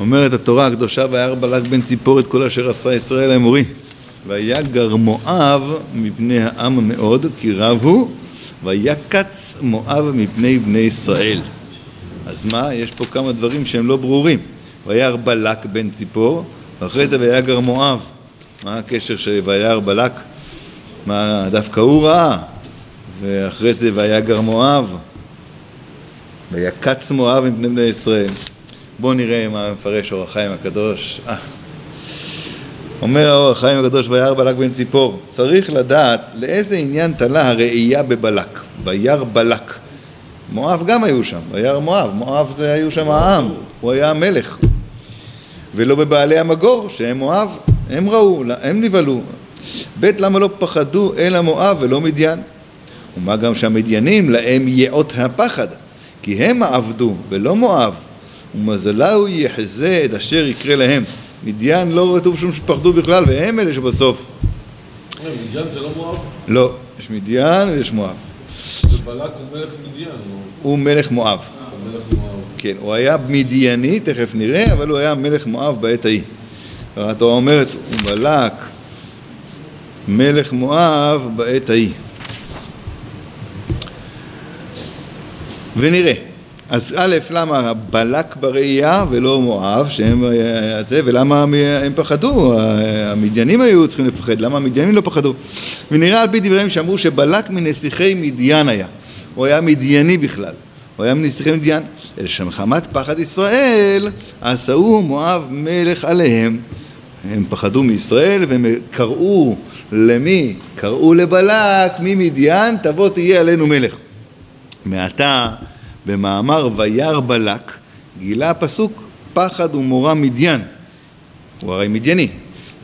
אומרת התורה הקדושה וירא בלק בן ציפור את כל אשר עשה ישראל האמורי ויגר מואב מפני העם מאוד כי רב הוא ויקץ מואב מפני בני ישראל. אז מה? יש פה כמה דברים שהם לא ברורים. וירא בלק בן ציפור ואחרי זה ויגר מואב. מה הקשר של וירא בלק? מה דווקא הוא ראה. ואחרי זה ויגר מואב ויקץ מואב מפני בני ישראל. בואו נראה מה מפרש אור החיים הקדוש. אה. אומר האור החיים הקדוש וירא בלק בן ציפור. צריך לדעת לאיזה עניין תלה הראייה בבלק. וירא בלק. מואב גם היו שם, וירא מואב, מואב זה היו שם העם, הוא היה המלך. ולא בבעלי המגור שהם מואב, הם ראו, הם נבהלו. ב' למה לא פחדו אלא מואב ולא מדיין? ומה גם שהמדיינים להם יאות הפחד כי הם עבדו ולא מואב ומזלהו יחזה את אשר יקרה להם. מדיין לא כתוב שום שפחדו בכלל, והם אלה שבסוף. אה, מדיין זה לא מואב? לא, יש מדיין ויש מואב. ובלק הוא מלך מדיין. הוא מלך מואב. מלך מואב. כן, הוא היה מדייני, תכף נראה, אבל הוא היה מלך מואב בעת ההיא. התורה אומרת, ובלק מלך מואב בעת ההיא. ונראה. אז א', למה בלק בראייה ולא מואב, שהם אה, זה, ולמה הם פחדו? המדיינים היו צריכים לפחד, למה המדיינים לא פחדו? ונראה על פי דבריהם שאמרו שבלק מנסיכי מדיין היה, הוא היה מדייני בכלל, הוא היה מנסיכי מדיין, אלא שמחמת פחד ישראל עשהו מואב מלך עליהם, הם פחדו מישראל והם קראו למי? קראו לבלק ממדיין תבוא תהיה עלינו מלך. מעתה במאמר וירא בלק גילה הפסוק פחד ומורא מדיין הוא הרי מדייני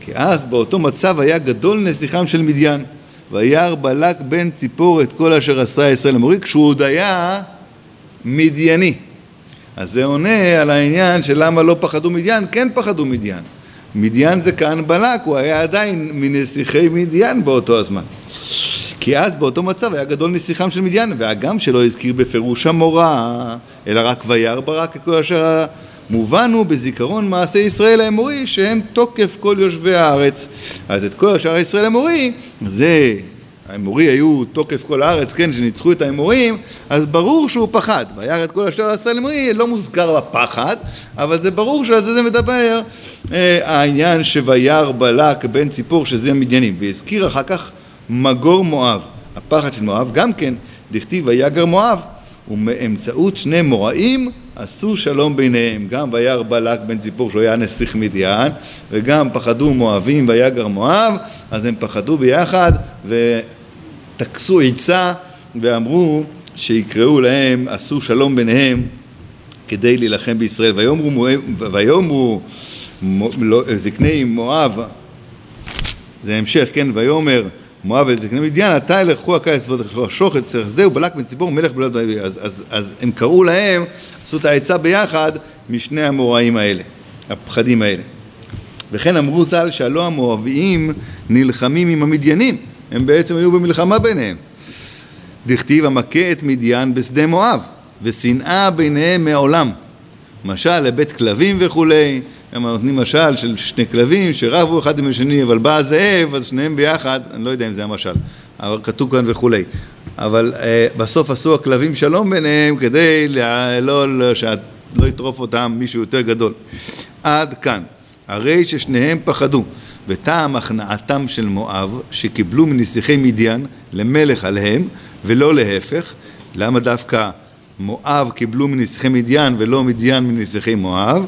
כי אז באותו מצב היה גדול נסיכם של מדיין. וירא בלק בן ציפור את כל אשר עשה ישראל המורי כשהוא עוד היה מדייני אז זה עונה על העניין של למה לא פחדו מדיין. כן פחדו מדיין. מדיין זה כאן בלק הוא היה עדיין מנסיכי מדיין באותו הזמן כי אז באותו מצב היה גדול נסיכם של מדיין, והגם שלא הזכיר בפירוש המורה, אלא רק וירא ברק את כל אשר מובן הוא בזיכרון מעשי ישראל האמורי שהם תוקף כל יושבי הארץ. אז את כל השאר ישראל האמורי, זה, האמורי היו תוקף כל הארץ, כן, שניצחו את האמורים, אז ברור שהוא פחד. וירא את כל השאר ישראל האמורי לא מוזכר בפחד, אבל זה ברור שעל זה זה מדבר אה, העניין שוירא בלק בן ציפור שזה המדיינים. והזכיר אחר כך מגור מואב. הפחד של מואב גם כן, דכתיב ויגר מואב, ומאמצעות שני מוראים עשו שלום ביניהם. גם וירא בלק בן ציפור שהוא היה נסיך מדיין, וגם פחדו מואבים ויגר מואב, אז הם פחדו ביחד ותקסו עצה ואמרו שיקראו להם, עשו שלום ביניהם כדי להילחם בישראל. ויאמרו, ויאמרו לא, זקני מואב, זה המשך, כן, ויאמר מואב אל זקני מדיין, עתה ילכו הקיץ ושוך את צריך שדה ובלק בן ציפור מלך בלעד אז, אז, אז הם קראו להם, עשו את העצה ביחד משני המוראים האלה, הפחדים האלה. וכן אמרו ז"ל שהלא המואביים נלחמים עם המדיינים, הם בעצם היו במלחמה ביניהם. דכתיב המכה את מדיין בשדה מואב, ושנאה ביניהם מעולם. משל לבית כלבים וכולי, הם נותנים משל של שני כלבים שרבו אחד עם השני, אבל בא הזאב, אז שניהם ביחד, אני לא יודע אם זה המשל, אבל כתוב כאן וכולי. אבל אה, בסוף עשו הכלבים שלום ביניהם כדי לא, לא, לא יטרוף אותם מישהו יותר גדול. עד כאן. הרי ששניהם פחדו, וטעם הכנעתם של מואב, שקיבלו מנסיכי מדיין למלך עליהם, ולא להפך, למה דווקא מואב קיבלו מנסיכי מדיין ולא מדיין מנסיכי מואב?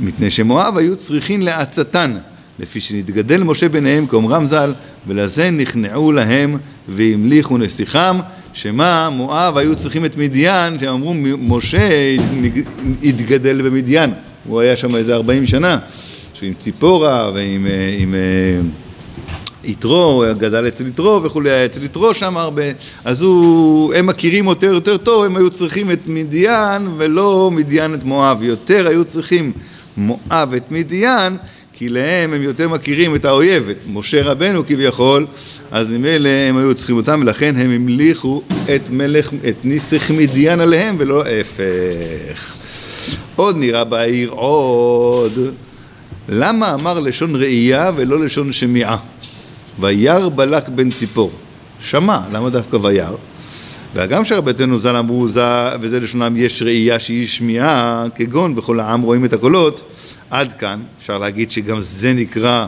מפני שמואב היו צריכים לעצתן, לפי שנתגדל משה ביניהם כאומרם ז"ל, ולזה נכנעו להם והמליכו נסיכם, שמה מואב היו צריכים את מדיין, שהם אמרו משה התגדל במדיין, הוא היה שם איזה ארבעים שנה, עם ציפורה ועם עם, עם, יתרו, הוא גדל אצל יתרו וכולי, היה אצל יתרו שם הרבה, אז הוא, הם מכירים יותר יותר טוב, הם היו צריכים את מדיין ולא מדיין את מואב, יותר היו צריכים מואב את מדיין כי להם הם יותר מכירים את האויב, את משה רבנו כביכול, אז ממילא הם היו צריכים אותם, ולכן הם המליכו את מלך, את ניסך מדיין עליהם, ולא ההפך. עוד נראה בעיר עוד. למה אמר לשון ראייה ולא לשון שמיעה? וירא בלק בן ציפור. שמע, למה דווקא וירא? והגם שרבתנו ז"ל אמרו, וזה לשונם, יש ראייה שהיא שמיעה, כגון וכל העם רואים את הקולות, עד כאן, אפשר להגיד שגם זה נקרא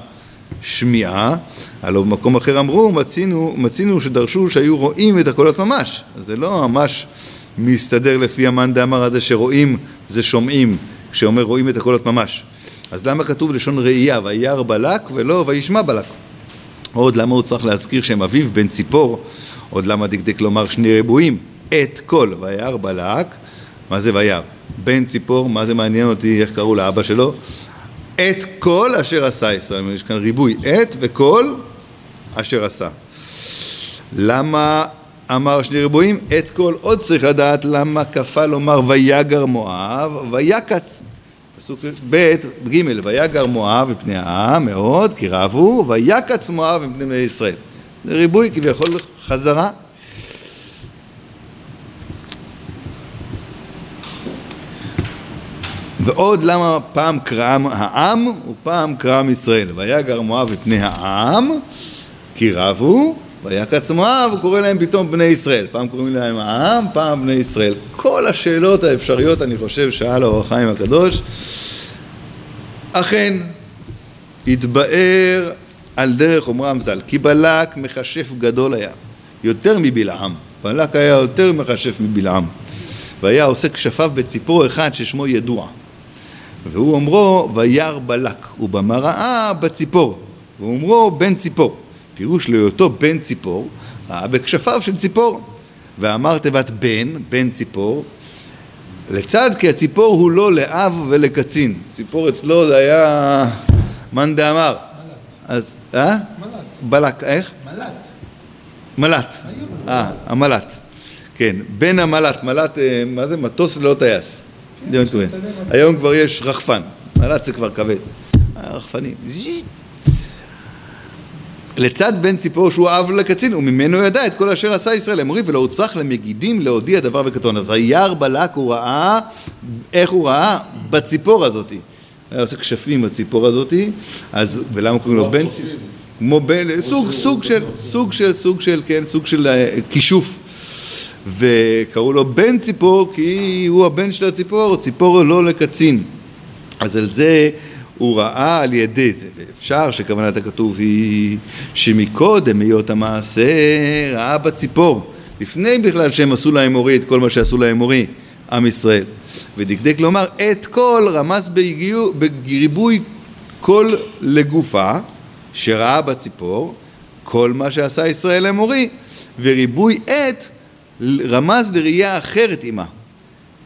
שמיעה, הלוא במקום אחר אמרו, מצינו, מצינו שדרשו שהיו רואים את הקולות ממש, זה לא ממש מסתדר לפי המאן דאמר הזה שרואים זה שומעים, כשאומר רואים את הקולות ממש. אז למה כתוב לשון ראייה, וירא בלק ולא וישמע בלק? עוד למה הוא צריך להזכיר שהם אביו בן ציפור, עוד למה דקדק לומר שני ריבועים? את כל וירא בלק, מה זה וירא? בן ציפור, מה זה מעניין אותי, איך קראו לאבא שלו? את כל אשר עשה ישראל, יש כאן ריבוי, את וכל אשר עשה. למה אמר שני ריבועים? את כל, עוד צריך לדעת למה כפה לומר ויגר מואב, ויקץ. פסוק ב', ג', ויגר מואב מפני העם מאוד, כי רבו, ויקץ מואב מפני בני ישראל. זה ריבוי כביכול חזרה. ועוד למה פעם קרם העם ופעם קרם ישראל. ויגר מואב מפני העם, כי רבו, ויקץ מואב, הוא קורא להם פתאום בני ישראל. פעם קוראים להם העם, פעם בני ישראל. כל השאלות האפשריות, אני חושב, שאל האור החיים הקדוש. אכן, התבאר על דרך אומרם ז"ל, כי בלק מכשף גדול היה, יותר מבלעם. בלק היה יותר מכשף מבלעם. והיה עושה כשפיו בציפור אחד ששמו ידוע. והוא אומרו וירא בלק, ובמראה בציפור. ואומרו בן ציפור. פירוש להיותו בן ציפור, ראה בכשפיו של ציפור. ואמר תיבת בן, בן ציפור, לצד כי הציפור הוא לא לאב ולקצין. ציפור אצלו זה היה מאן דאמר. אז, אה? מל"ט. בלק, איך? מל"ט. מל"ט. אה, המל"ט. כן, בן המל"ט, מל"ט, אה, מה זה? מטוס ללא טייס. שקורה. היום כבר יש רחפן, מל"ט זה כבר כבד. הרחפנים. זיט. לצד בן ציפור שהוא אב לקצין, וממנו ידע את כל אשר עשה ישראל אמרי ולא הוצרך למגידים להודיע דבר. אז וירא בלק הוא ראה, איך הוא ראה? בציפור הזאתי. היה עושה כשפים בציפור הזאתי, אז, ולמה קוראים לו בן ציפור? כמו בן, סוג, סוג של, סוג של, סוג של, כן, סוג של אה, כישוף. וקראו לו בן ציפור כי הוא הבן של הציפור, ציפור לא לקצין. אז על זה הוא ראה על ידי זה, ואפשר שכוונת הכתוב היא שמקודם היות המעשה ראה בציפור, לפני בכלל שהם עשו לאמורי את כל מה שעשו לאמורי, עם ישראל. ודקדק לומר את כל רמז בגיו, בריבוי כל לגופה שראה בציפור, כל מה שעשה ישראל לאמורי, וריבוי עת רמז לראייה אחרת עמה.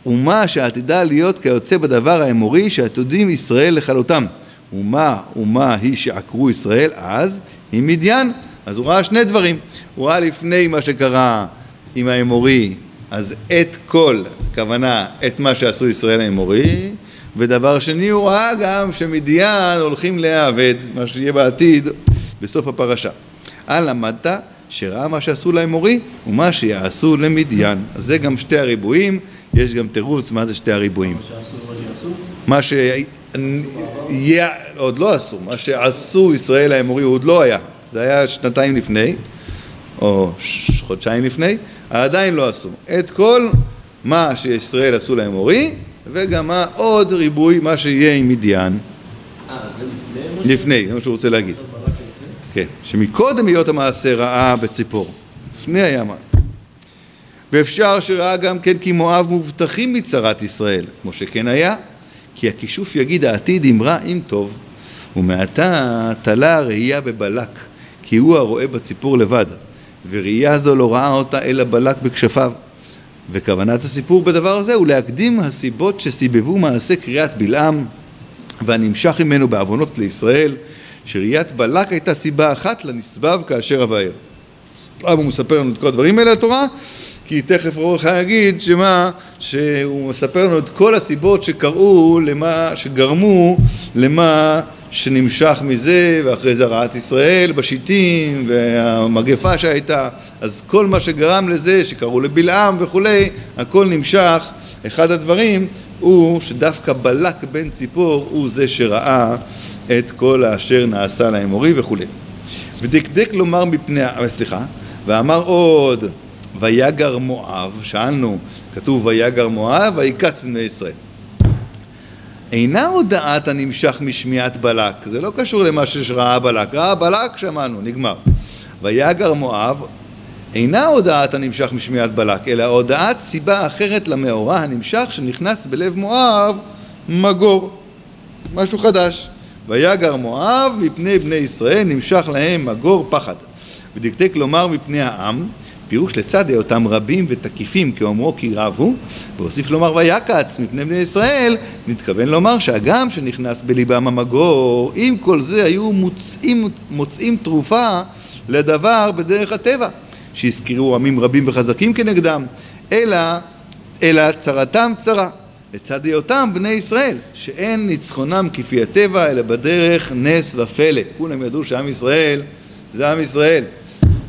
אומה שעתידה להיות כיוצא בדבר האמורי שעתודים ישראל לכלותם. אומה, אומה היא שעקרו ישראל אז, היא מדיין. אז הוא ראה שני דברים. הוא ראה לפני מה שקרה עם האמורי, אז את כל, הכוונה, את מה שעשו ישראל האמורי, ודבר שני הוא ראה גם שמדיין הולכים להיאבד, מה שיהיה בעתיד בסוף הפרשה. על למדת שראה מה שעשו לאמורי ומה שיעשו למדיין. אז זה גם שתי הריבועים, יש גם תירוץ מה זה שתי הריבועים. מה ש... עוד לא עשו, מה שעשו ישראל האמורי עוד לא היה, זה היה שנתיים לפני, או חודשיים לפני, עדיין לא עשו. את כל מה שישראל עשו לאמורי, וגם מה עוד ריבוי, מה שיהיה עם מדיין. אה, זה לפני? לפני, זה מה שהוא רוצה להגיד. כן, שמקודם היות המעשה ראה בציפור, לפני הים. ואפשר שראה גם כן כי מואב מובטחים מצרת ישראל, כמו שכן היה, כי הכישוף יגיד העתיד אם רע אם טוב, ומעתה תלה הראייה בבלק, כי הוא הרואה בציפור לבד, וראייה זו לא ראה אותה אלא בלק בכשפיו. וכוונת הסיפור בדבר הזה הוא להקדים הסיבות שסיבבו מעשה קריאת בלעם והנמשך ממנו בעוונות לישראל, שראיית בלק הייתה סיבה אחת לנסבב כאשר. למה הוא מספר לנו את כל הדברים האלה לתורה? כי תכף אורך יגיד שמה, שהוא מספר לנו את כל הסיבות שקראו למה, שגרמו למה שנמשך מזה, ואחרי זה רעת ישראל בשיטים, והמגפה שהייתה, אז כל מה שגרם לזה, שקראו לבלעם וכולי, הכל נמשך. אחד הדברים הוא שדווקא בלק בן ציפור הוא זה שראה את כל האשר נעשה לאמורי וכולי. ודקדק לומר מפני, סליחה, ואמר עוד, ויגר מואב, שאלנו, כתוב ויגר מואב, ויקץ בני ישראל. אינה הודעת הנמשך משמיעת בלק, זה לא קשור למה שראה בלק, ראה בלק, שמענו, נגמר. ויגר מואב, אינה הודעת הנמשך משמיעת בלק, אלא הודעת סיבה אחרת למאורע הנמשך שנכנס בלב מואב, מגור, משהו חדש. ויגר מואב מפני בני ישראל נמשך להם מגור פחד. ודקדק לומר מפני העם, פירוש לצד היותם רבים ותקיפים כאומרו כי רבו, והוסיף לומר ויקץ מפני בני ישראל, מתכוון לומר שהגם שנכנס בליבם המגור, עם כל זה היו מוצאים, מוצאים תרופה לדבר בדרך הטבע, שהזכירו עמים רבים וחזקים כנגדם, אלא, אלא צרתם צרה. לצד היותם בני ישראל, שאין ניצחונם כפי הטבע, אלא בדרך נס ופלא. כולם ידעו שעם ישראל זה עם ישראל.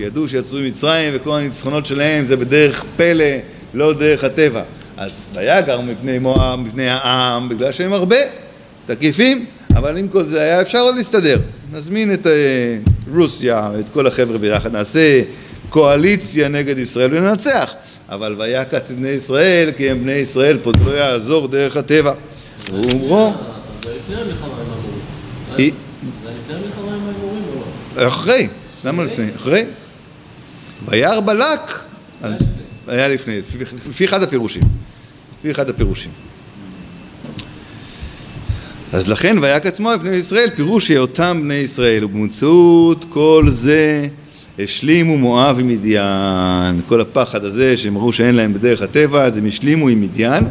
ידעו שיצאו ממצרים וכל הניצחונות שלהם זה בדרך פלא, לא דרך הטבע. אז ויגר מפני מואב, מפני העם, בגלל שהם הרבה, תקיפים, אבל עם כל זה היה אפשר עוד להסתדר. נזמין את uh, רוסיה, את כל החבר'ה ביחד, נעשה קואליציה נגד ישראל וננצח. אבל ויקץ בני ישראל, כי הם בני ישראל, פה זה לא יעזור דרך הטבע. ואומרו... זה לפני המלחמה האמורים. היא- זה לפני המלחמה עם האמורים או לא? אחרי, למה לפני? אחרי? וירא בלק, היה לפני, לפי- אחד הפירושים, לפי אחד הפירושים. אז לכן ויקץ מואב בני ישראל, פירוש היותם בני ישראל, ובמציאות כל זה השלימו מואב עם מדיין. כל הפחד הזה שהם ראו שאין להם בדרך הטבע, אז הם השלימו עם מדיין,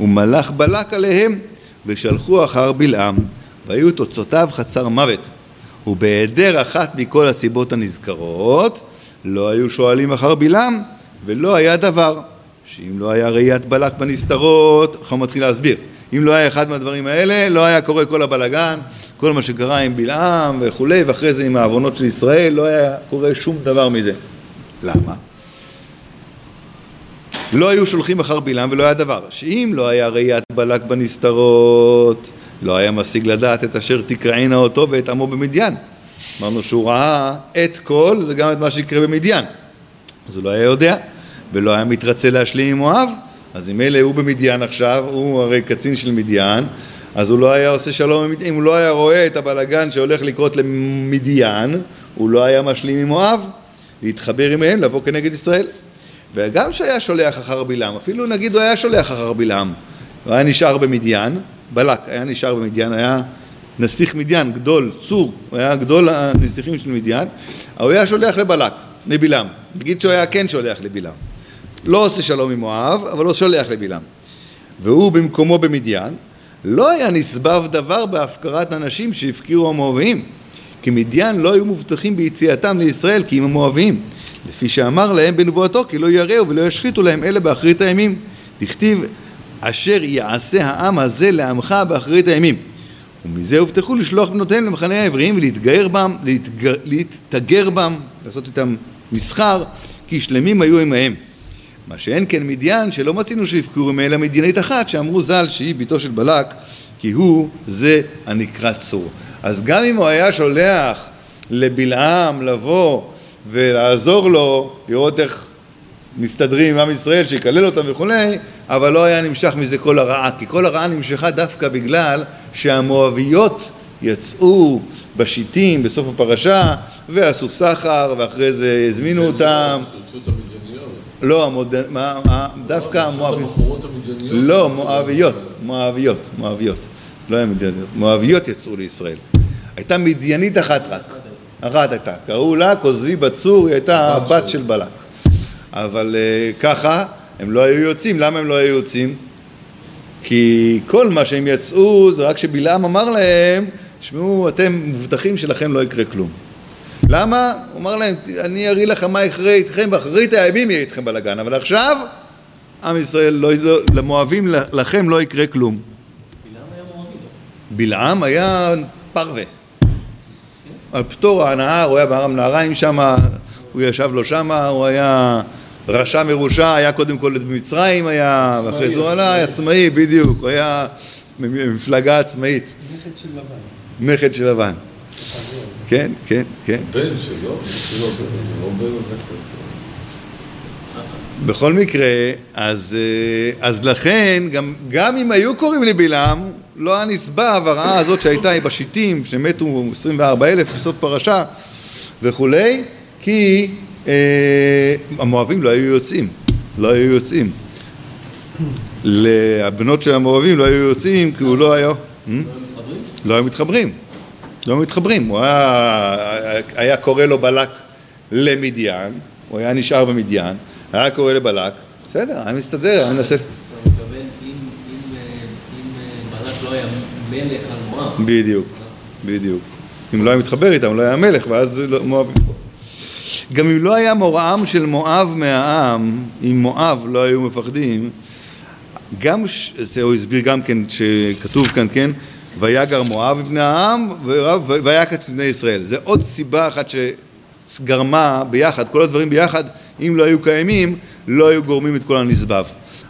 ומלך בלק עליהם, ושלחו אחר בלעם, והיו תוצאותיו חצר מוות. ובהיעדר אחת מכל הסיבות הנזכרות, לא היו שואלים אחר בלעם, ולא היה דבר. שאם לא היה ראיית בלק בנסתרות, עכשיו הוא מתחיל להסביר. אם לא היה אחד מהדברים האלה, לא היה קורה כל הבלגן, כל מה שקרה עם בלעם וכולי, ואחרי זה עם העוונות של ישראל, לא היה קורה שום דבר מזה. למה? לא היו שולחים אחר בלעם ולא היה דבר. שאם לא היה ראיית בלק בנסתרות, לא היה משיג לדעת את אשר תקראינה אותו ואת עמו במדיין. אמרנו שהוא ראה את כל, זה גם את מה שיקרה במדיין. אז הוא לא היה יודע, ולא היה מתרצה להשלים עם מואב, אז אם אלה הוא במדיין עכשיו, הוא הרי קצין של מדיין, אז הוא לא היה עושה שלום עם אם הוא לא היה רואה את הבלגן שהולך לקרות למדיין, הוא לא היה משלים עם מואב, להתחבר עמהם, לבוא כנגד ישראל. וגם שהיה שולח אחר בלעם, אפילו נגיד הוא היה שולח אחר בלעם, הוא היה נשאר במדיין, בלק היה נשאר במדיין, היה נסיך מדיין, גדול, צור, הוא היה גדול הנסיכים של מדיין, הוא היה שולח לבלק, לבלעם, נגיד שהוא היה כן שולח לבלעם, לא עושה שלום עם מואב, אבל לא שולח לבלעם, והוא במקומו במדיין, לא היה נסבב דבר בהפקרת אנשים שהפקירו המואבים, כי מדיין לא היו מובטחים ביציאתם לישראל כי הם המואבים, לפי שאמר להם בנבואתו כי לא יראו ולא ישחיתו להם אלה באחרית הימים. דכתיב אשר יעשה העם הזה לעמך באחרית הימים. ומזה הובטחו לשלוח בנותיהם למחנה העבריים ולהתגר בם, להתגר, להתגר בם, לעשות איתם מסחר, כי שלמים היו עמהם. מה שאין כן מדיין, שלא מצינו שהפקורו אלא מדיינית אחת, שאמרו ז"ל שהיא בתו של בלק, כי הוא זה הנקרא צור. אז גם אם הוא היה שולח לבלעם לבוא ולעזור לו, לראות איך מסתדרים עם עם ישראל, שיקלל אותם וכולי, אבל לא היה נמשך מזה כל הרעה, כי כל הרעה נמשכה דווקא בגלל שהמואביות יצאו בשיטים בסוף הפרשה ועשו סחר ואחרי זה הזמינו אותם. לא, המוד... מה, מה, דווקא המואביות. לא, מואביות, מואביות, מואביות לא היה מדייניות, מואביות יצאו לישראל הייתה מדיינית אחת רק אחת הייתה, קראו לה כוזבי בצור, היא הייתה הבת. של בלק אבל אה, ככה הם לא היו יוצאים, למה הם לא היו יוצאים? כי כל מה שהם יצאו זה רק שבלעם אמר להם, תשמעו, אתם מובטחים שלכם לא יקרה כלום. למה? הוא אמר להם, אני אראה לכם מה יקרה איתכם, באחרית הימים יהיה איתכם בלאגן, אבל עכשיו עם ישראל, לא, לא, למואבים, לכם לא יקרה כלום. בלעם היה מואבי. בלעם היה פרווה. על פטור הנהר, הוא היה בארם נהריים שם, הוא ישב לו שם, הוא היה רשע מרושע, היה קודם כל במצרים היה, ואחרי זה הוא עלה, היה עצמאי, בדיוק, הוא היה מפלגה עצמאית, נכד של לבן. נכד של לבן. כן, כן, כן. בן שלו, שלו בן, זה לא בן הנכד. בכל מקרה, אז, אה, אז לכן, גם, גם אם היו קוראים לי בלעם, לא היה נסבב הרעה הזאת שהייתה בשיטים, שמתו 24 אלף בסוף פרשה וכולי, כי המואבים לא היו יוצאים, לא היו יוצאים. לבנות של המואבים לא היו יוצאים כי הוא לא היה... לא? לא היו מתחברים, לא היו מתחברים, הוא היה, היה קורא לו בלק למדיין, הוא היה נשאר במדיין, היה קורא לבלק, בסדר, היה מסתדר, היה מנסה, אתה מתכוון, אם- אה, אה, בלק לא היה מלך על מואב, בדיוק, בדיוק. אם לא היה מתחבר איתם, לא היה מלך, ואז לא- מואב... גם אם לא היה מוראם של מואב מהעם, אם מואב לא היו מפחדים, גם, ש- זה הוא הסביר גם כן, שכתוב כאן, כן, ויגר מואב מבני העם, ויקץ בני ישראל. זה עוד סיבה אחת שגרמה ביחד, כל הדברים ביחד, אם לא היו קיימים, לא היו גורמים את כל הנסבב.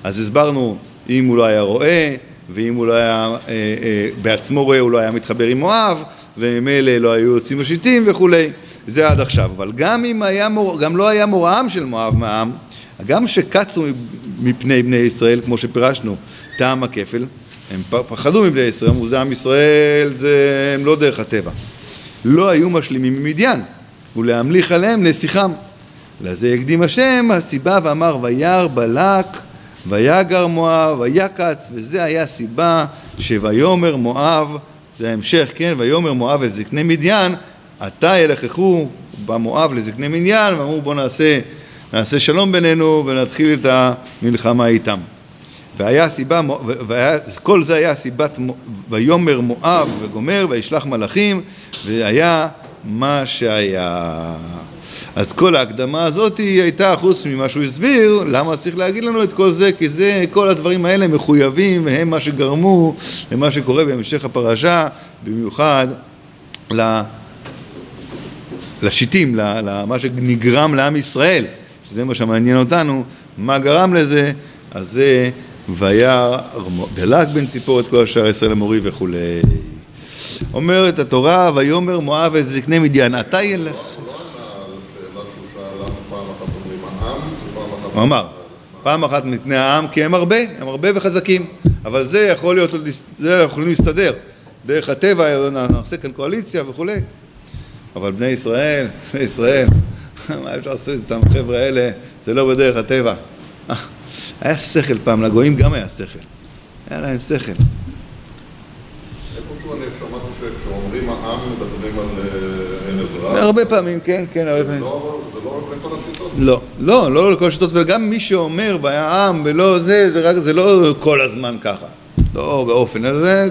אז הסברנו, אם הוא לא היה רואה, ואם הוא לא היה אה, אה, בעצמו רואה, הוא לא היה מתחבר עם מואב, וממילא לא היו יוצאים משיטים וכולי. זה עד עכשיו. אבל גם אם היה מור... גם לא היה מוראם של מואב מהעם, גם שקצו מפני בני ישראל, כמו שפירשנו, טעם הכפל, הם פחדו מבני ישראל, אמרו זה עם ישראל, זה הם לא דרך הטבע. לא היו משלימים ממדיין, ולהמליך עליהם נסיכם. לזה יקדים השם הסיבה ואמר וירא בלק ויגר מואב ויקץ וזה היה הסיבה שויאמר מואב זה ההמשך כן ויאמר מואב אל זקני מדיין עתה ילככו במואב לזקני מדיין ואמרו בוא נעשה, נעשה שלום בינינו ונתחיל את המלחמה איתם והיה סיבה, והיה, כל זה היה סיבת ויאמר מואב וגומר וישלח מלאכים והיה מה שהיה. אז כל ההקדמה הזאת היא הייתה חוץ ממה שהוא הסביר, למה צריך להגיד לנו את כל זה? כי זה, כל הדברים האלה מחויבים והם מה שגרמו למה שקורה בהמשך הפרשה, במיוחד ל... לשיטים, למה שנגרם לעם ישראל, שזה מה שמעניין אותנו, מה גרם לזה, אז זה וירא בלק בן ציפור את כל השאר ישראל המורי וכולי. אומרת התורה, ויאמר מואב את זקני מדיין, אתה ילך. הוא אמר, פעם אחת מפני העם כי הם הרבה, הם הרבה וחזקים, אבל זה יכול להיות, זה יכולים להסתדר, דרך הטבע, נעשה כאן קואליציה וכולי, אבל בני ישראל, בני ישראל, מה אפשר לעשות איתם, החבר'ה האלה, זה לא בדרך הטבע. אה, היה שכל פעם, לגויים גם היה שכל, היה להם שכל. איפשהו אני שמעתי שכשאומרים העם מדברים על אה, אין עזרה. הרבה פעמים, כן, כן, הרבה פעמים. לא זה לא לכל השיטות. לא, לא, לא לכל השיטות, וגם מי שאומר והיה עם ולא זה, זה רק, זה לא כל הזמן ככה. לא באופן הזה,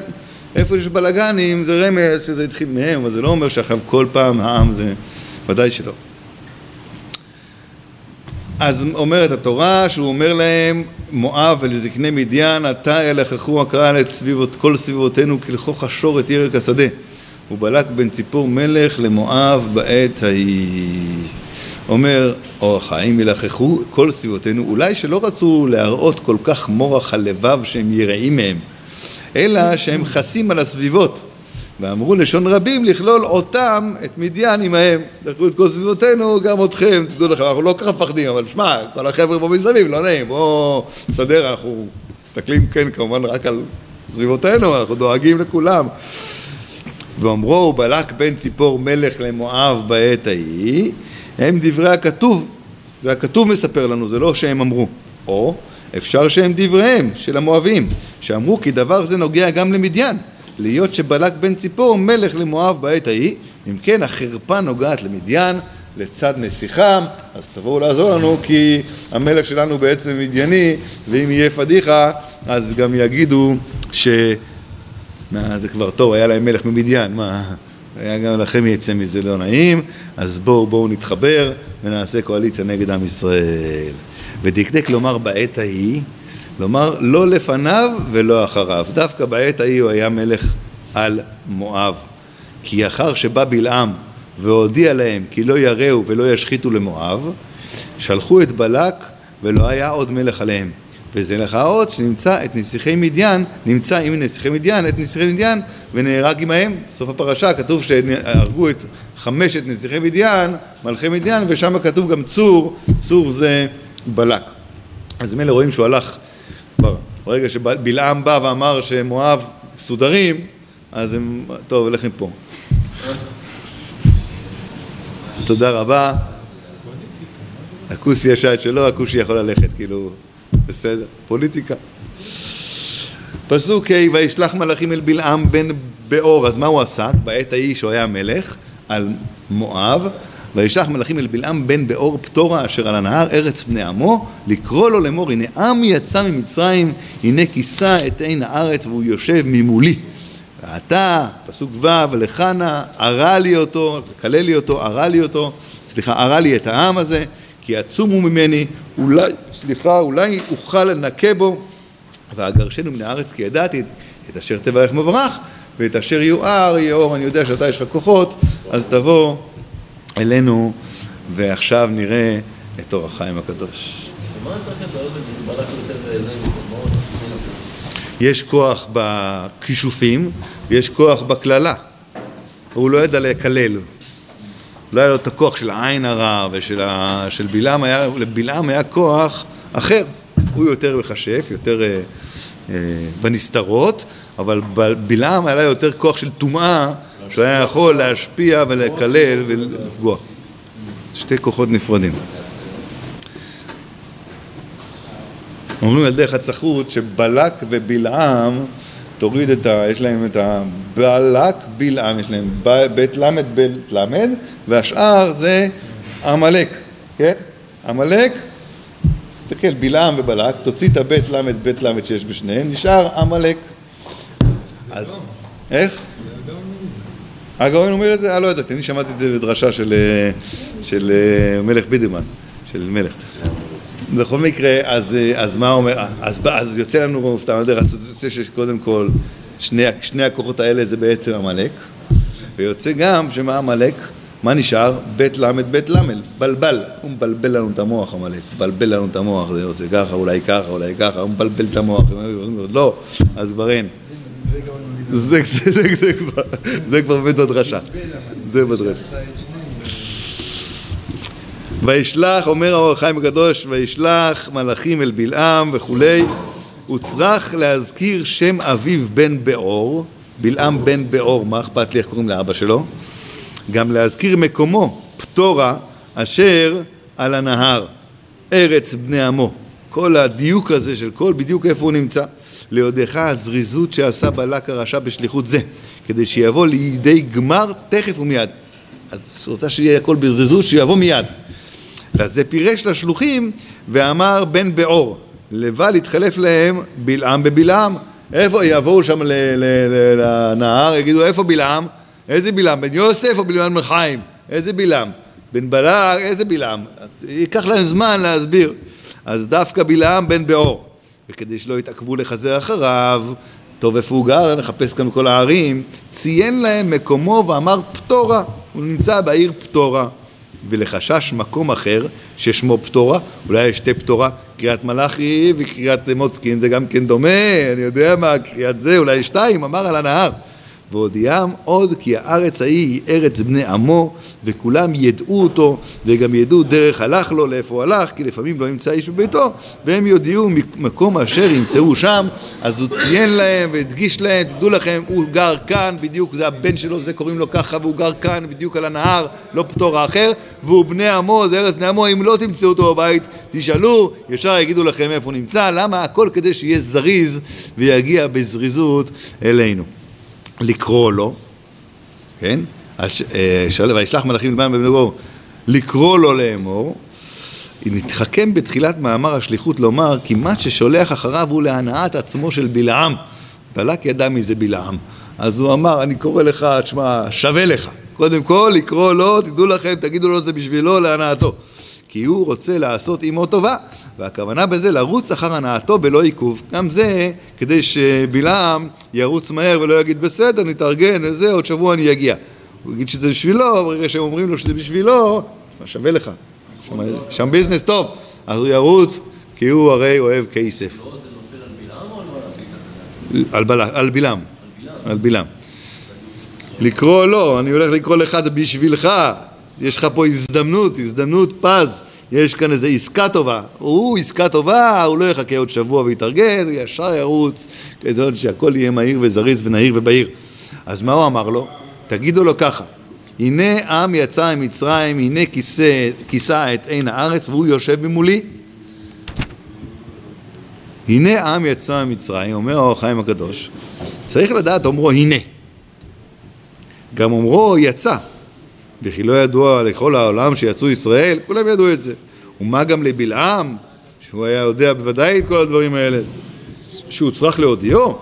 איפה שיש בלאגנים זה רמז שזה התחיל מהם, אבל זה לא אומר שעכשיו כל פעם העם זה, ודאי שלא. אז אומרת התורה שהוא אומר להם מואב ולזקני מדיין עתה ילככו הקרא את סביבות, כל סביבותינו כלכוך השור את ירק השדה. ובלק בן ציפור מלך למואב בעת ההיא. אומר אור החיים ילככו כל סביבותינו אולי שלא רצו להראות כל כך מורח הלבב שהם יראים מהם אלא שהם חסים על הסביבות ואמרו לשון רבים לכלול אותם, את מדיין עמהם. לקחו את כל סביבותינו, גם אתכם, תדעו לכם, אנחנו לא ככה מפחדים, אבל שמע, כל החבר'ה פה מסביב, לא נעים, בואו נסדר, אנחנו מסתכלים, כן, כמובן רק על סביבותינו, אנחנו דואגים לכולם. ואומרו בלק בן ציפור מלך למואב בעת ההיא, הם דברי הכתוב, זה הכתוב מספר לנו, זה לא שהם אמרו. או אפשר שהם דבריהם של המואבים, שאמרו כי דבר זה נוגע גם למדיין, להיות שבלק בן ציפור מלך למואב בעת ההיא, אם כן החרפה נוגעת למדיין לצד נסיכם, אז תבואו לעזור לנו כי המלך שלנו בעצם מדייני, ואם יהיה פדיחה אז גם יגידו ש... מה, זה כבר טוב, היה להם מלך ממדיין, מה, היה גם לכם יצא מזה לא נעים, אז בואו בואו נתחבר ונעשה קואליציה נגד עם ישראל. ודקדק לומר בעת ההיא, לומר לא לפניו ולא אחריו, דווקא בעת ההיא הוא היה מלך על מואב, כי אחר שבא בלעם והודיע להם כי לא יראו ולא ישחיתו למואב, שלחו את בלק ולא היה עוד מלך עליהם. וזה לך האות שנמצא את נסיכי מדיין, נמצא עם נסיכי מדיין, את נסיכי מדיין ונהרג עמהם. סוף הפרשה כתוב שהרגו את חמשת נסיכי מדיין, מלכי מדיין, ושם כתוב גם צור, צור זה בלק. אז מילא רואים שהוא הלך, כבר, ברגע שבלעם בא ואמר שמואב מסודרים, אז הם, טוב, הולך מפה. תודה רבה. הכוסי ישע את שלו, הכושי יכול ללכת, כאילו, בסדר, פוליטיקה. פסוק ה' וישלח מלאכים אל בלעם בן באור, אז מה הוא עסק? בעת ההיא שהוא היה מלך על מואב, וישלח מלאכים אל בלעם בן באור פטורה אשר על הנהר ארץ בני עמו, לקרוא לו לאמור הנה עם יצא ממצרים, הנה כיסה את עין הארץ והוא יושב ממולי. ואתה, פסוק ו', לחנה, ארה לי אותו, כלל לי אותו, ארה לי אותו, סליחה, ארה לי את העם הזה, כי עצומו ממני, אולי, סליחה, אולי אוכל לנקה בו, ואגרשנו מן הארץ כי ידעתי את אשר תברך מברך, ואת אשר יואר יאור, אני יודע שאתה יש לך כוחות, אז תבוא אלינו, ועכשיו נראה את אור החיים הקדוש. יש כוח בכישופים ויש כוח בקללה. הוא לא ידע לקלל. לא היה לו את הכוח של העין הרע ושל ה... של בלעם, היה, לבלעם היה כוח אחר. הוא יותר מכשף, יותר אה, אה, בנסתרות, אבל בלעם היה לו יותר כוח של טומאה, שהוא היה יכול להשפיע ולקלל ולפגוע. שתי כוחות נפרדים. אומרים על דרך הצחות שבלק ובלעם תוריד את ה... יש להם את הבלק, בלעם, יש להם בית למד, בית למד, והשאר זה עמלק, כן? עמלק, תסתכל, בלעם ובלק, תוציא את הבית למד, בית למד שיש בשניהם, נשאר עמלק. אז, איך? הגאון אומר את זה? אה, לא ידעתי, אני שמעתי את זה בדרשה של, אה, אה, מלך בידרמן, של מלך. בכל מקרה, אז, אז מה אומר, אז, אז יוצא לנו, סתם, אני יודע, יוצא שקודם כל שני, שני הכוחות האלה זה בעצם עמלק, ויוצא גם שמה עמלק, מה נשאר? בית למד בית למל, בלבל, הוא מבלבל לנו את המוח עמלק, מבלבל לנו את המוח, זה עושה ככה, אולי ככה, אולי ככה, הוא מבלבל את המוח, לא, אז כבר אין. זה, זה, זה, זה, כבר, זה כבר באמת בדרשה, זה בדרשה. וישלח, אומר האור החיים הקדוש, וישלח מלאכים אל בלעם וכולי, הוא צריך להזכיר שם אביו בן באור, בלעם בן באור, מה אכפת לי איך קוראים לאבא שלו? גם להזכיר מקומו, פטורה, אשר על הנהר, ארץ בני עמו. כל הדיוק הזה של כל בדיוק איפה הוא נמצא. להודיעך הזריזות שעשה בלק הרשע בשליחות זה, כדי שיבוא לידי גמר תכף ומיד. אז רוצה שיהיה הכל בזריזות, שיבוא מיד. לזה פירש לשלוחים ואמר בן בעור, לבל יתחלף להם בלעם בבלעם. איפה יבואו שם לנהר, יגידו איפה בלעם? איזה בלעם? בן יוסף או בלעם בן חיים? איזה בלעם? בן בלק, איזה בלעם? ייקח להם זמן להסביר. אז דווקא בלעם בן בעור. וכדי שלא יתעכבו לחזר אחריו, טוב איפה הוא גר, נחפש כאן בכל הערים, ציין להם מקומו ואמר פטורה, הוא נמצא בעיר פטורה. ולחשש מקום אחר ששמו פטורה, אולי יש שתי פטורה, קריאת מלאכי וקריאת מוצקין זה גם כן דומה, אני יודע מה, קריאת זה, אולי שתיים, אמר על הנהר. והודיעם עוד כי הארץ ההיא היא ארץ בני עמו וכולם ידעו אותו וגם ידעו דרך הלך לו לאיפה הוא הלך כי לפעמים לא ימצא איש בביתו והם יודיעו מקום אשר ימצאו שם אז הוא ציין להם והדגיש להם תדעו לכם הוא גר כאן בדיוק זה הבן שלו זה קוראים לו ככה והוא גר כאן בדיוק על הנהר לא פטור האחר והוא בני עמו זה ארץ בני עמו אם לא תמצאו אותו בבית תשאלו ישר יגידו לכם איפה הוא נמצא למה הכל כדי שיהיה זריז ויגיע בזריזות אלינו לקרוא לו, כן? אה, וישלח מלאכים לבן בן גבור לקרוא לו לאמור, נתחכם בתחילת מאמר השליחות לומר כי מה ששולח אחריו הוא להנאת עצמו של בלעם. בלק ידע מי זה בלעם. אז הוא אמר, אני קורא לך, תשמע, שווה לך. קודם כל, לקרוא לו, תדעו לכם, תגידו לו זה בשבילו, להנאתו. כי הוא רוצה לעשות עמו טובה, והכוונה בזה לרוץ אחר הנאתו בלא עיכוב. גם זה כדי שבלעם ירוץ מהר ולא יגיד בסדר, נתארגן, זה, עוד שבוע אני אגיע. הוא יגיד שזה בשבילו, ברגע שהם אומרים לו שזה בשבילו, מה שווה לך, שם, שם ביזנס טוב, אז הוא ירוץ, כי הוא הרי אוהב כסף. לא, על בלעם על בלעם? על, בל... על בלעם, על בלעם. לקרוא לא, אני הולך לקרוא לך זה בשבילך, יש לך פה הזדמנות, הזדמנות פז, יש כאן איזו עסקה טובה, הוא עסקה טובה, הוא לא יחכה עוד שבוע ויתארגן, הוא ישר ירוץ, כדי שהכל יהיה מהיר וזריז ונהיר ובהיר. אז מה הוא אמר לו? תגידו לו ככה, הנה עם יצא ממצרים, הנה כיסא, כיסה את עין הארץ והוא יושב ממולי. הנה עם יצא ממצרים, אומר האור החיים הקדוש, צריך לדעת אומרו הנה. גם אומרו יצא, וכי לא ידוע לכל העולם שיצאו ישראל, כולם ידעו את זה. ומה גם לבלעם, שהוא היה יודע בוודאי את כל הדברים האלה, שהוא צריך להודיעו.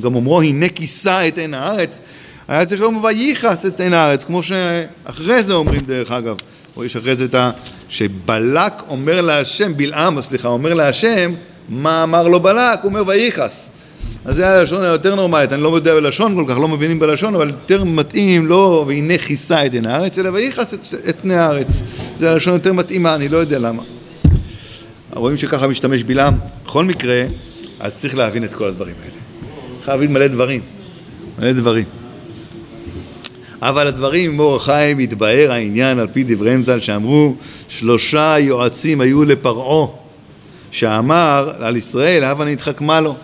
גם אומרו הנה כיסה את עין הארץ, היה צריך לומר וייחס את עין הארץ, כמו שאחרי זה אומרים דרך אגב, או יש אחרי זה את ה... שבלק אומר להשם, בלעם, סליחה, אומר להשם, מה אמר לו בלק? הוא אומר וייחס. אז זה הלשון היותר נורמלית, אני לא יודע בלשון כל כך, לא מבינים בלשון, אבל יותר מתאים לא והנה כיסה את עין הארץ, אלא וייחס את, את פני הארץ. זה הלשון יותר מתאימה, אני לא יודע למה. רואים שככה משתמש בלעם. בכל מקרה, אז צריך להבין את כל הדברים האלה. צריך להבין מלא דברים, מלא דברים. אבל הדברים עם אור החיים התבהר העניין על פי דברי ז"ל שאמרו שלושה יועצים היו לפרעה שאמר על ישראל הבה נתחכמה לו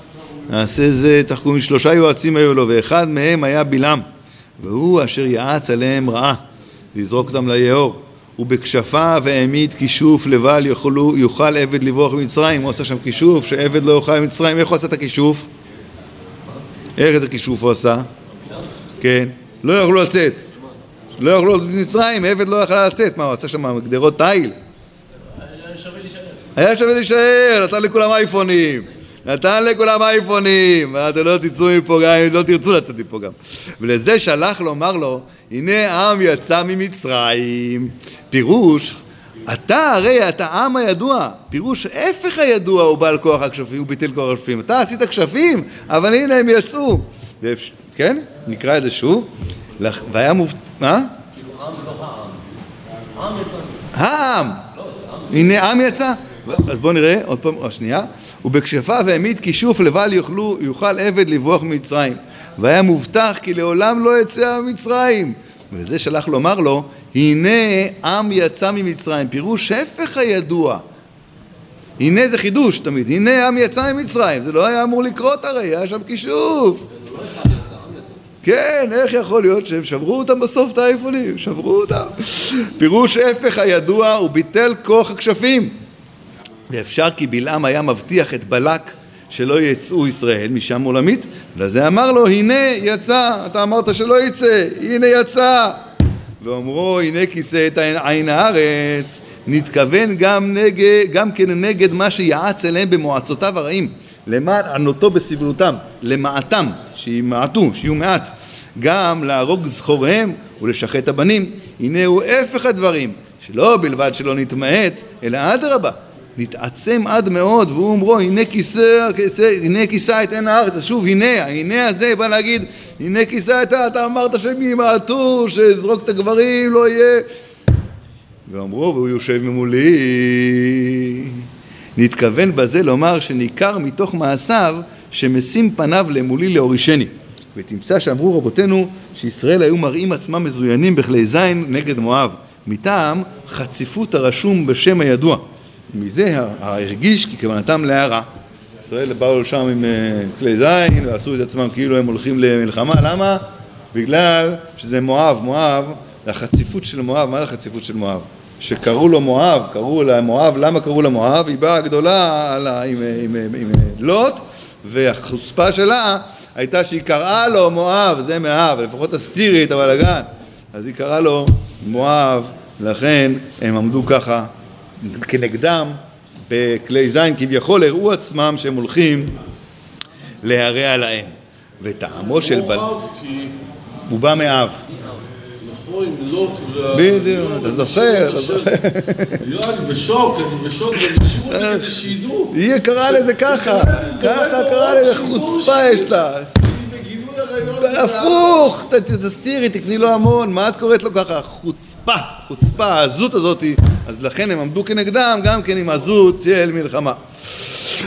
נעשה זה תחכום שלושה יועצים היו לו ואחד מהם היה בלעם והוא אשר יעץ עליהם רעה לזרוק אותם ליאור ובכשפיו העמיד כישוף לבל יוכלו, יוכל עבד לברוח ממצרים הוא עשה שם כישוף שעבד לא יוכל ממצרים איך הוא עשה את הכישוף? איך את הכישוף הוא עשה? כן לא יכלו לצאת. לא יכלו ממצרים, עבד לא יכלה לצאת. מה, הוא עשה שם גדרות תיל? היה שווה להישאר. היה שווה להישאר, נתן לכולם אייפונים. נתן לכולם אייפונים. ואתם לא תצאו מפה גם אם לא תרצו לצאת מפה גם. ולזה שלח לומר לו, הנה עם יצא ממצרים. פירוש, אתה הרי אתה עם הידוע, פירוש ההפך הידוע הוא בעל כוח הכשפים, הוא ביטל כוח הכשפים. אתה עשית כשפים, אבל הנה הם יצאו. כן? נקרא את זה שוב. והיה מובט... מה? כאילו עם לא העם. עם יצא. העם! הנה עם יצא. אז בואו נראה עוד פעם, או שנייה. ובכשפיו העמיד כישוף לבל יוכלו, יוכל עבד לברוח ממצרים. והיה מובטח כי לעולם לא יצא ממצרים. ולזה שלח לומר לו, הנה עם יצא ממצרים. פירוש הפך הידוע. הנה זה חידוש תמיד, הנה עם יצא ממצרים. זה לא היה אמור לקרות הרי, היה שם כישוף. כן, איך יכול להיות שהם שברו אותם בסוף את האייפונים? שברו אותם. פירוש הפך הידוע, הוא ביטל כוח הכשפים. ואפשר כי בלעם היה מבטיח את בלק שלא יצאו ישראל משם עולמית, לזה אמר לו, הנה יצא, אתה אמרת שלא יצא, הנה יצא. ואומרו, הנה כיסא את עין הארץ, נתכוון גם, נגד, גם כן נגד מה שיעץ אליהם במועצותיו הרעים, למען ענותו בסבלותם, למעטם, שימעטו, שיהיו מעט, גם להרוג זכוריהם ולשחט הבנים, הנה הוא הפך הדברים, שלא בלבד שלא נתמעט, אלא אדרבה, נתעצם עד מאוד, והוא אומרו, הנה כיסא, כיסא, הנה כיסא את עין הארץ, אז שוב, הנה, ההנה הזה בא להגיד, הנה כיסא את. אתה אמרת שהם ימעטו, שזרוק את הגברים, לא יהיה... ואמרו, והוא יושב ממולי. נתכוון בזה לומר שניכר מתוך מעשיו שמשים פניו למולי להורישני. ותמצא שאמרו רבותינו שישראל היו מראים עצמם מזוינים בכלי זין נגד מואב, מטעם חציפות הרשום בשם הידוע. מזה הרגיש כי כוונתם להערה. ישראל באו לשם עם אה, כלי זין ועשו את עצמם כאילו הם הולכים למלחמה, למה? בגלל שזה מואב, מואב, החציפות של מואב, מה זה החציפות של מואב? שקראו לו מואב, קראו לה מואב, למה קראו לה מואב? היא באה גדולה על ה- עם, עם, עם, עם לוט והחוצפה שלה הייתה שהיא קראה לו מואב, זה מאב, לפחות תסתירי את הבלאגן אז היא קראה לו מואב, לכן הם עמדו ככה כנגדם בכלי זין כביכול הראו עצמם שהם הולכים להרע להם. וטעמו של בל... מואב, כי הוא בא מאב. נכון, עם לוט וה... בדיוק, אתה זוכר, אתה זוכר. אני בשוק, אני בשוק, ואנשים אותי כדי שידעו. היא קראה לזה ככה, ככה קראה לזה חוצפה יש לה הפוך, תסתירי, תקני לו המון, מה את קוראת לו ככה? חוצפה, חוצפה, העזות הזאתי. אז לכן הם עמדו כנגדם גם כן עם עזות של מלחמה.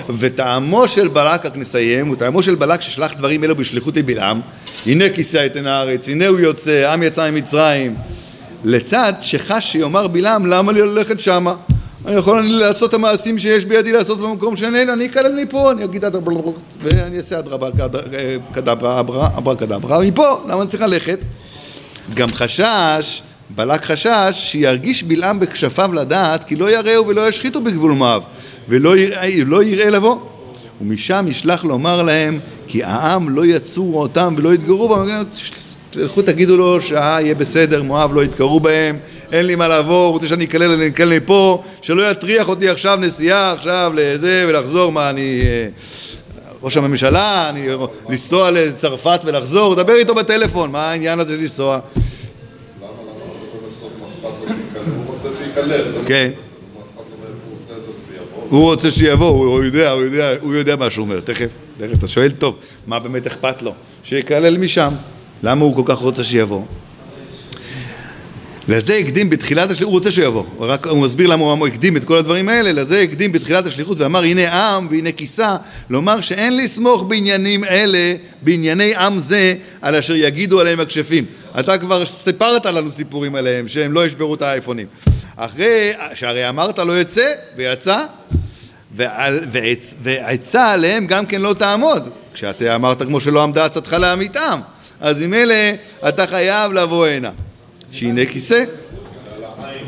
וטעמו של בלק, רק נסיים, וטעמו של בלק ששלח דברים אלו בשליחות לבלעם, הנה כיסא אתן הארץ, הנה הוא יוצא, עם יצא ממצרים. לצד שחש שיאמר בלעם, למה לי ללכת שמה? אני יכול אני לעשות את המעשים שיש בידי לעשות במקום שאיננו, אני אקלל מפה, אני אגיד אדרבה, ואני אעשה אדרבה קדברה, אברה, קדברה, מפה, למה אני צריך ללכת? גם חשש, בלק חשש, שירגיש בלעם בכשפיו לדעת, כי לא יראו ולא ישחיתו בגבול מואב, ולא יראה, לא יראה לבוא. ומשם ישלח לומר להם, כי העם לא יצורו אותם ולא יתגרו בהם. תלכו תגידו לו שעה יהיה בסדר, מואב לא יתקרו בהם, אין לי מה לעבור, רוצה שאני אקלל, אני אקלל מפה, שלא יטריח אותי עכשיו נסיעה, עכשיו לזה ולחזור, מה אני... אה, ראש הממשלה, אני לנסוע לצרפת ולחזור, דבר איתו בטלפון, מה העניין הזה לנסוע? למה, למה, שיקלל? הוא רוצה שיקלל, כן. הוא רוצה שיבוא, הוא יודע, הוא יודע, הוא יודע מה שהוא אומר, תכף, תכף, אתה שואל טוב, מה באמת אכפת לו? שיקלל משם, למה הוא כל כך רוצה שיבוא? לזה הקדים בתחילת השליחות, הוא רוצה שיבוא, הוא רק הוא מסביר למה הוא הקדים את כל הדברים האלה, לזה הקדים בתחילת השליחות ואמר הנה עם והנה כיסה, לומר שאין לסמוך בעניינים אלה, בענייני עם זה, על אשר יגידו עליהם הכשפים. אתה כבר סיפרת לנו סיפורים עליהם, שהם לא ישברו את האייפונים. אחרי, שהרי אמרת לא יצא, ויצא, ועל- ועצ- ועצה עליהם גם כן לא תעמוד. כשאתה אמרת כמו שלא עמדה עצתך לאמיתם, אז עם אלה אתה חייב לבוא הנה. שהנה כיסא.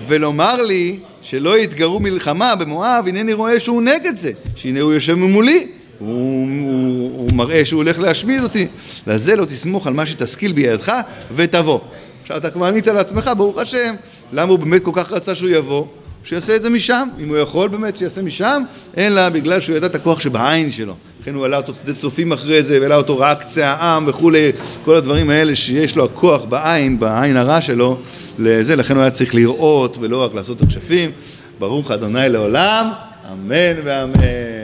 ולומר לי שלא יתגרו מלחמה במואב, הנני רואה שהוא נגד זה, שהנה הוא יושב ממולי. הוא, הוא, הוא מראה שהוא הולך להשמיד אותי. לזה לא תסמוך על מה שתשכיל בידך ותבוא. עכשיו אתה כבר ענית לעצמך, ברוך השם, למה הוא באמת כל כך רצה שהוא יבוא? שיעשה את זה משם, אם הוא יכול באמת שיעשה משם, אלא בגלל שהוא ידע את הכוח שבעין שלו. לכן הוא העלה אותו שדה צופים אחרי זה, והעלה אותו רק קצה העם וכולי, כל הדברים האלה שיש לו הכוח בעין, בעין הרע שלו, לזה, לכן הוא היה צריך לראות ולא רק לעשות הכשפים. ברוך אדוני לעולם, אמן ואמן.